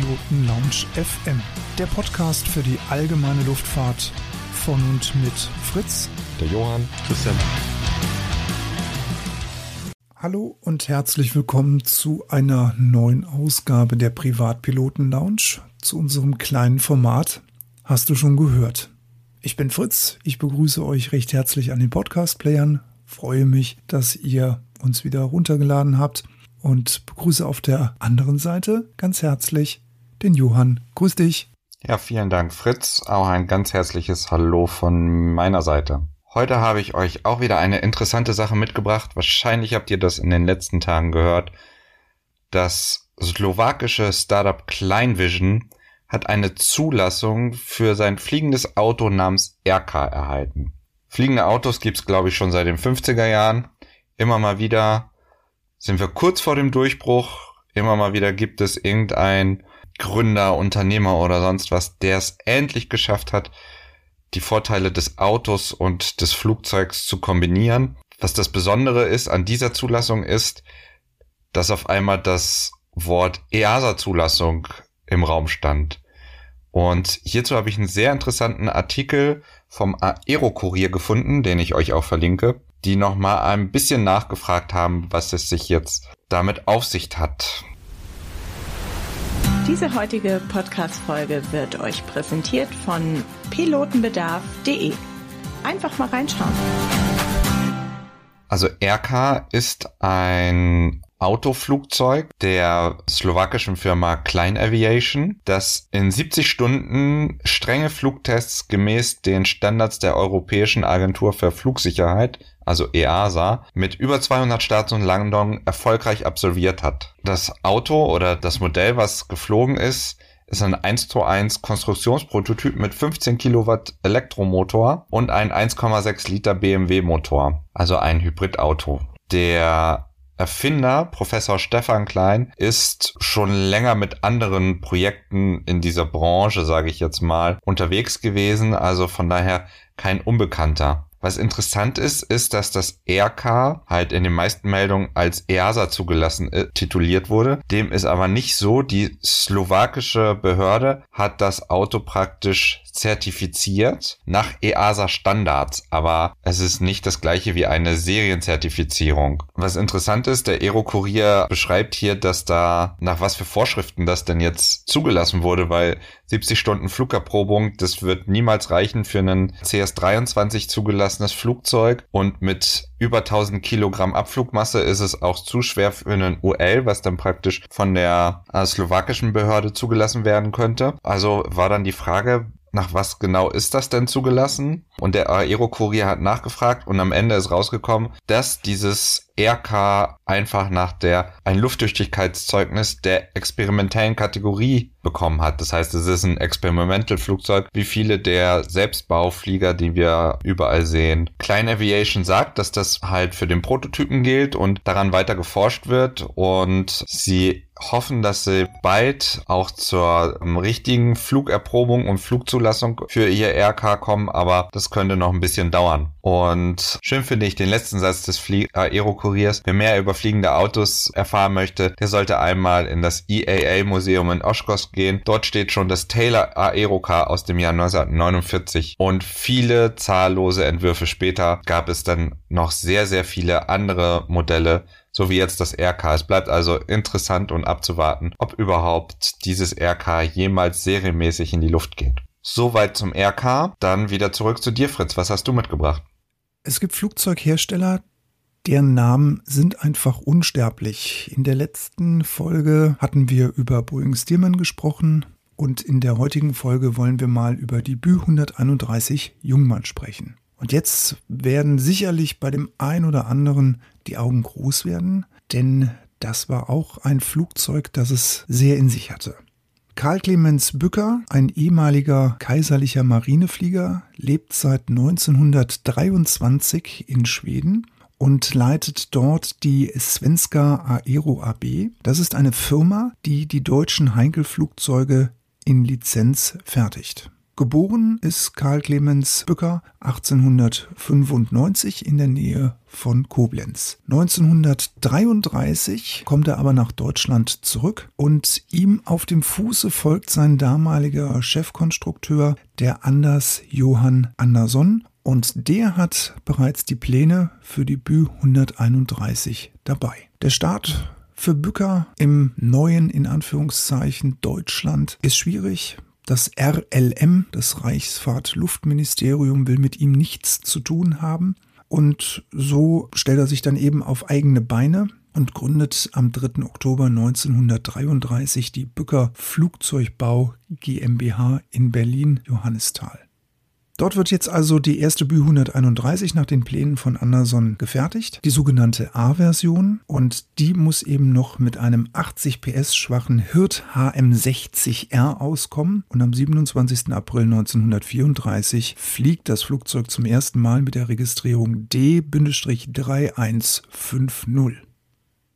Privatpiloten Lounge FM, der Podcast für die allgemeine Luftfahrt von und mit Fritz, der Johann, Christian. Hallo und herzlich willkommen zu einer neuen Ausgabe der Privatpiloten Lounge, zu unserem kleinen Format. Hast du schon gehört? Ich bin Fritz, ich begrüße euch recht herzlich an den Podcast-Playern, freue mich, dass ihr uns wieder runtergeladen habt und begrüße auf der anderen Seite ganz herzlich den Johann. Grüß dich. Ja, vielen Dank, Fritz. Auch ein ganz herzliches Hallo von meiner Seite. Heute habe ich euch auch wieder eine interessante Sache mitgebracht. Wahrscheinlich habt ihr das in den letzten Tagen gehört. Das slowakische Startup Kleinvision hat eine Zulassung für sein fliegendes Auto namens RK erhalten. Fliegende Autos gibt's glaube ich, schon seit den 50er Jahren. Immer mal wieder sind wir kurz vor dem Durchbruch. Immer mal wieder gibt es irgendein Gründer, Unternehmer oder sonst was, der es endlich geschafft hat, die Vorteile des Autos und des Flugzeugs zu kombinieren. Was das Besondere ist an dieser Zulassung ist, dass auf einmal das Wort EASA-Zulassung im Raum stand. Und hierzu habe ich einen sehr interessanten Artikel vom Aero-Kurier gefunden, den ich euch auch verlinke die nochmal ein bisschen nachgefragt haben, was es sich jetzt damit auf sich hat. Diese heutige Podcast-Folge wird euch präsentiert von pilotenbedarf.de. Einfach mal reinschauen. Also RK ist ein Autoflugzeug der slowakischen Firma Klein Aviation, das in 70 Stunden strenge Flugtests gemäß den Standards der Europäischen Agentur für Flugsicherheit also EASA, mit über 200 Starts und Landungen erfolgreich absolviert hat. Das Auto oder das Modell, was geflogen ist, ist ein 1 zu 1 Konstruktionsprototyp mit 15 Kilowatt Elektromotor und ein 1,6 Liter BMW Motor, also ein Hybridauto. Der Erfinder, Professor Stefan Klein, ist schon länger mit anderen Projekten in dieser Branche, sage ich jetzt mal, unterwegs gewesen, also von daher kein Unbekannter. Was interessant ist, ist, dass das RK halt in den meisten Meldungen als EASA zugelassen äh, tituliert wurde. Dem ist aber nicht so. Die slowakische Behörde hat das Auto praktisch zertifiziert nach EASA Standards, aber es ist nicht das gleiche wie eine Serienzertifizierung. Was interessant ist, der Aero Kurier beschreibt hier, dass da nach was für Vorschriften das denn jetzt zugelassen wurde, weil 70 Stunden Flugerprobung, das wird niemals reichen für einen CS23 zugelassenes Flugzeug und mit über 1000 Kilogramm Abflugmasse ist es auch zu schwer für einen UL, was dann praktisch von der äh, slowakischen Behörde zugelassen werden könnte. Also war dann die Frage, nach was genau ist das denn zugelassen? Und der Aero-Kurier hat nachgefragt und am Ende ist rausgekommen, dass dieses RK einfach nach der ein Luftdichtigkeitszeugnis der experimentellen Kategorie bekommen hat. Das heißt, es ist ein Experimental-Flugzeug, wie viele der Selbstbauflieger, die wir überall sehen. Klein Aviation sagt, dass das halt für den Prototypen gilt und daran weiter geforscht wird und sie hoffen, dass sie bald auch zur ähm, richtigen Flugerprobung und Flugzulassung für ihr RK kommen, aber das könnte noch ein bisschen dauern. Und schön finde ich den letzten Satz des Flie Aero-Kuriers. Wer mehr über fliegende Autos erfahren möchte, der sollte einmal in das EAA-Museum in Oshkosh gehen. Dort steht schon das Taylor Aerocar aus dem Jahr 1949 und viele zahllose Entwürfe später gab es dann noch sehr, sehr viele andere Modelle, so wie jetzt das RK. Es bleibt also interessant und abzuwarten, ob überhaupt dieses RK jemals serienmäßig in die Luft geht. Soweit zum RK. Dann wieder zurück zu dir, Fritz. Was hast du mitgebracht? Es gibt Flugzeughersteller, deren Namen sind einfach unsterblich. In der letzten Folge hatten wir über Boeing Stearman gesprochen und in der heutigen Folge wollen wir mal über die Bü 131 Jungmann sprechen. Und jetzt werden sicherlich bei dem ein oder anderen die Augen groß werden, denn das war auch ein Flugzeug, das es sehr in sich hatte. Karl Clemens Bücker, ein ehemaliger kaiserlicher Marineflieger, lebt seit 1923 in Schweden und leitet dort die Svenska Aero AB. Das ist eine Firma, die die deutschen Heinkel-Flugzeuge in Lizenz fertigt. Geboren ist Karl Clemens Bücker 1895 in der Nähe von Koblenz. 1933 kommt er aber nach Deutschland zurück und ihm auf dem Fuße folgt sein damaliger Chefkonstrukteur, der Anders Johann Andersson. Und der hat bereits die Pläne für die Bü 131 dabei. Der Start für Bücker im neuen, in Anführungszeichen, Deutschland ist schwierig. Das RLM, das Reichsfahrtluftministerium, will mit ihm nichts zu tun haben. Und so stellt er sich dann eben auf eigene Beine und gründet am 3. Oktober 1933 die Bücker Flugzeugbau GmbH in Berlin Johannisthal. Dort wird jetzt also die erste Bü 131 nach den Plänen von Anderson gefertigt, die sogenannte A-Version und die muss eben noch mit einem 80 PS schwachen Hirt HM60R auskommen und am 27. April 1934 fliegt das Flugzeug zum ersten Mal mit der Registrierung D-3150.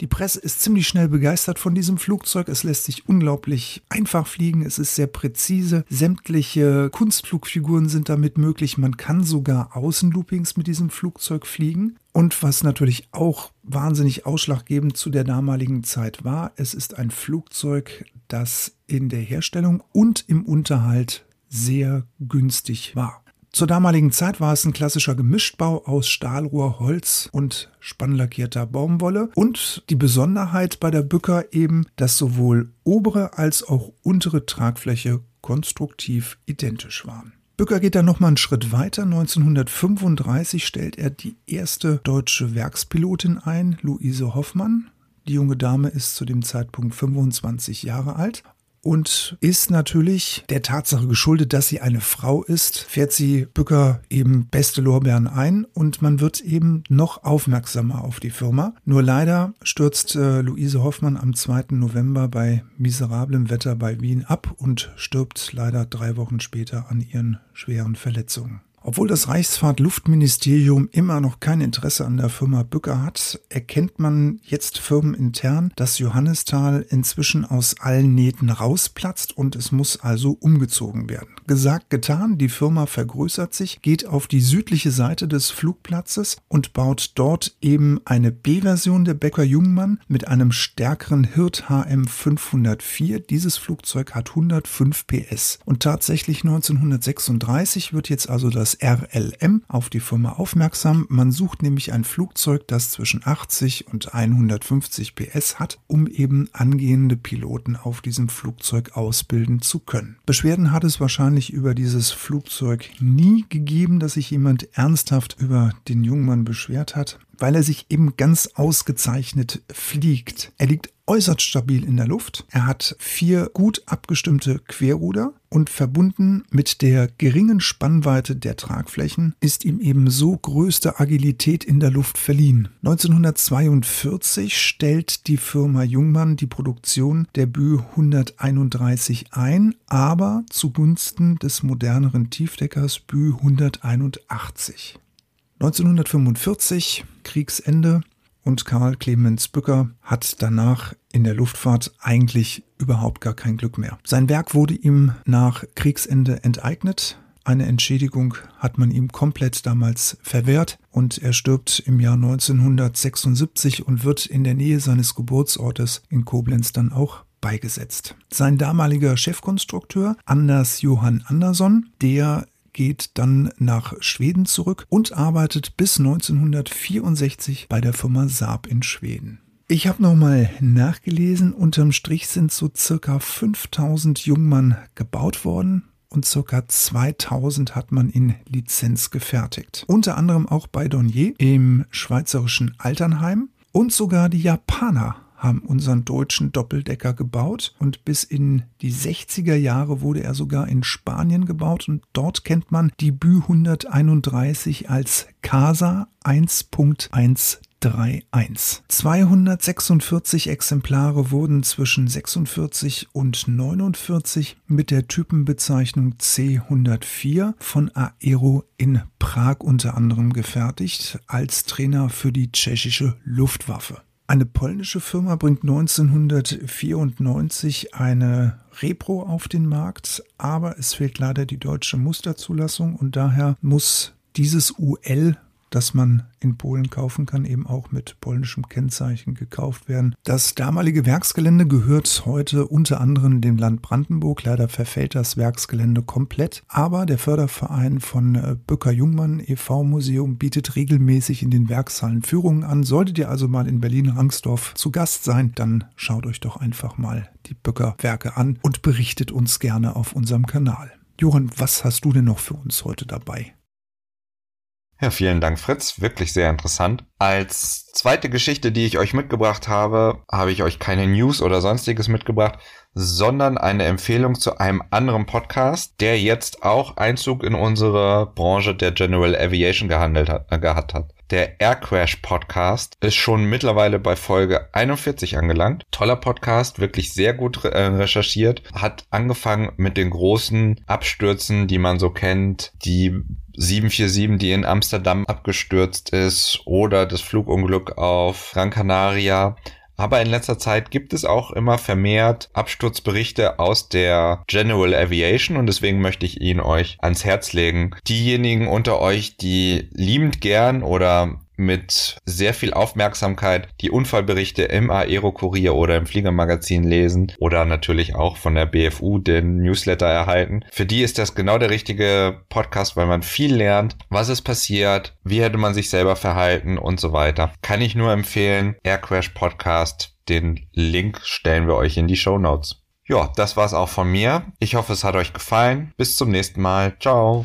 Die Presse ist ziemlich schnell begeistert von diesem Flugzeug. Es lässt sich unglaublich einfach fliegen. Es ist sehr präzise. Sämtliche Kunstflugfiguren sind damit möglich. Man kann sogar Außenloopings mit diesem Flugzeug fliegen. Und was natürlich auch wahnsinnig ausschlaggebend zu der damaligen Zeit war, es ist ein Flugzeug, das in der Herstellung und im Unterhalt sehr günstig war. Zur damaligen Zeit war es ein klassischer Gemischtbau aus Stahlrohr, Holz und spannlackierter Baumwolle. Und die Besonderheit bei der Bücker eben, dass sowohl obere als auch untere Tragfläche konstruktiv identisch waren. Bücker geht dann nochmal einen Schritt weiter. 1935 stellt er die erste deutsche Werkspilotin ein, Luise Hoffmann. Die junge Dame ist zu dem Zeitpunkt 25 Jahre alt und ist natürlich der Tatsache geschuldet, dass sie eine Frau ist, fährt sie Bücker eben beste Lorbeeren ein und man wird eben noch aufmerksamer auf die Firma. Nur leider stürzt äh, Luise Hoffmann am 2. November bei miserablem Wetter bei Wien ab und stirbt leider drei Wochen später an ihren schweren Verletzungen. Obwohl das Reichsfahrtluftministerium immer noch kein Interesse an der Firma Bücker hat, erkennt man jetzt firmenintern, dass Johannisthal inzwischen aus allen Nähten rausplatzt und es muss also umgezogen werden. Gesagt, getan, die Firma vergrößert sich, geht auf die südliche Seite des Flugplatzes und baut dort eben eine B-Version der Becker Jungmann mit einem stärkeren Hirt HM 504. Dieses Flugzeug hat 105 PS und tatsächlich 1936 wird jetzt also das das RLM auf die Firma aufmerksam. Man sucht nämlich ein Flugzeug, das zwischen 80 und 150 PS hat, um eben angehende Piloten auf diesem Flugzeug ausbilden zu können. Beschwerden hat es wahrscheinlich über dieses Flugzeug nie gegeben, dass sich jemand ernsthaft über den Jungmann beschwert hat weil er sich eben ganz ausgezeichnet fliegt. Er liegt äußerst stabil in der Luft. Er hat vier gut abgestimmte Querruder und verbunden mit der geringen Spannweite der Tragflächen ist ihm eben so größte Agilität in der Luft verliehen. 1942 stellt die Firma Jungmann die Produktion der Bü 131 ein, aber zugunsten des moderneren Tiefdeckers Bü 181. 1945, Kriegsende, und Karl Clemens Bücker hat danach in der Luftfahrt eigentlich überhaupt gar kein Glück mehr. Sein Werk wurde ihm nach Kriegsende enteignet. Eine Entschädigung hat man ihm komplett damals verwehrt und er stirbt im Jahr 1976 und wird in der Nähe seines Geburtsortes in Koblenz dann auch beigesetzt. Sein damaliger Chefkonstrukteur Anders Johann Andersson, der geht dann nach Schweden zurück und arbeitet bis 1964 bei der Firma Saab in Schweden. Ich habe nochmal nachgelesen, unterm Strich sind so circa 5000 Jungmann gebaut worden und circa 2000 hat man in Lizenz gefertigt. Unter anderem auch bei Dornier im schweizerischen Alternheim und sogar die Japaner haben unseren deutschen Doppeldecker gebaut und bis in die 60er Jahre wurde er sogar in Spanien gebaut und dort kennt man die Bü 131 als Casa 1.1 3.1. 246 Exemplare wurden zwischen 46 und 49 mit der Typenbezeichnung C104 von Aero in Prag unter anderem gefertigt als Trainer für die tschechische Luftwaffe. Eine polnische Firma bringt 1994 eine Repro auf den Markt, aber es fehlt leider die deutsche Musterzulassung und daher muss dieses UL das man in Polen kaufen kann, eben auch mit polnischem Kennzeichen gekauft werden. Das damalige Werksgelände gehört heute unter anderem dem Land Brandenburg. Leider verfällt das Werksgelände komplett, aber der Förderverein von äh, Böcker Jungmann e.V. Museum bietet regelmäßig in den Werkshallen Führungen an. Solltet ihr also mal in Berlin-Rangsdorf zu Gast sein, dann schaut euch doch einfach mal die Böcker Werke an und berichtet uns gerne auf unserem Kanal. Johann, was hast du denn noch für uns heute dabei? Ja, vielen Dank, Fritz. Wirklich sehr interessant. Als zweite Geschichte, die ich euch mitgebracht habe, habe ich euch keine News oder sonstiges mitgebracht, sondern eine Empfehlung zu einem anderen Podcast, der jetzt auch Einzug in unsere Branche der General Aviation gehandelt hat, äh, gehabt hat. Der Air Crash Podcast ist schon mittlerweile bei Folge 41 angelangt. Toller Podcast, wirklich sehr gut äh, recherchiert. Hat angefangen mit den großen Abstürzen, die man so kennt, die 747, die in Amsterdam abgestürzt ist oder das Flugunglück auf Gran Canaria. Aber in letzter Zeit gibt es auch immer vermehrt Absturzberichte aus der General Aviation und deswegen möchte ich ihn euch ans Herz legen. Diejenigen unter euch, die liebend gern oder mit sehr viel Aufmerksamkeit die Unfallberichte im Aero-Kurier oder im Fliegermagazin lesen oder natürlich auch von der BFU den Newsletter erhalten. Für die ist das genau der richtige Podcast, weil man viel lernt, was ist passiert, wie hätte man sich selber verhalten und so weiter. Kann ich nur empfehlen, Air Crash Podcast. Den Link stellen wir euch in die Show Notes. Ja, das war's auch von mir. Ich hoffe, es hat euch gefallen. Bis zum nächsten Mal. Ciao.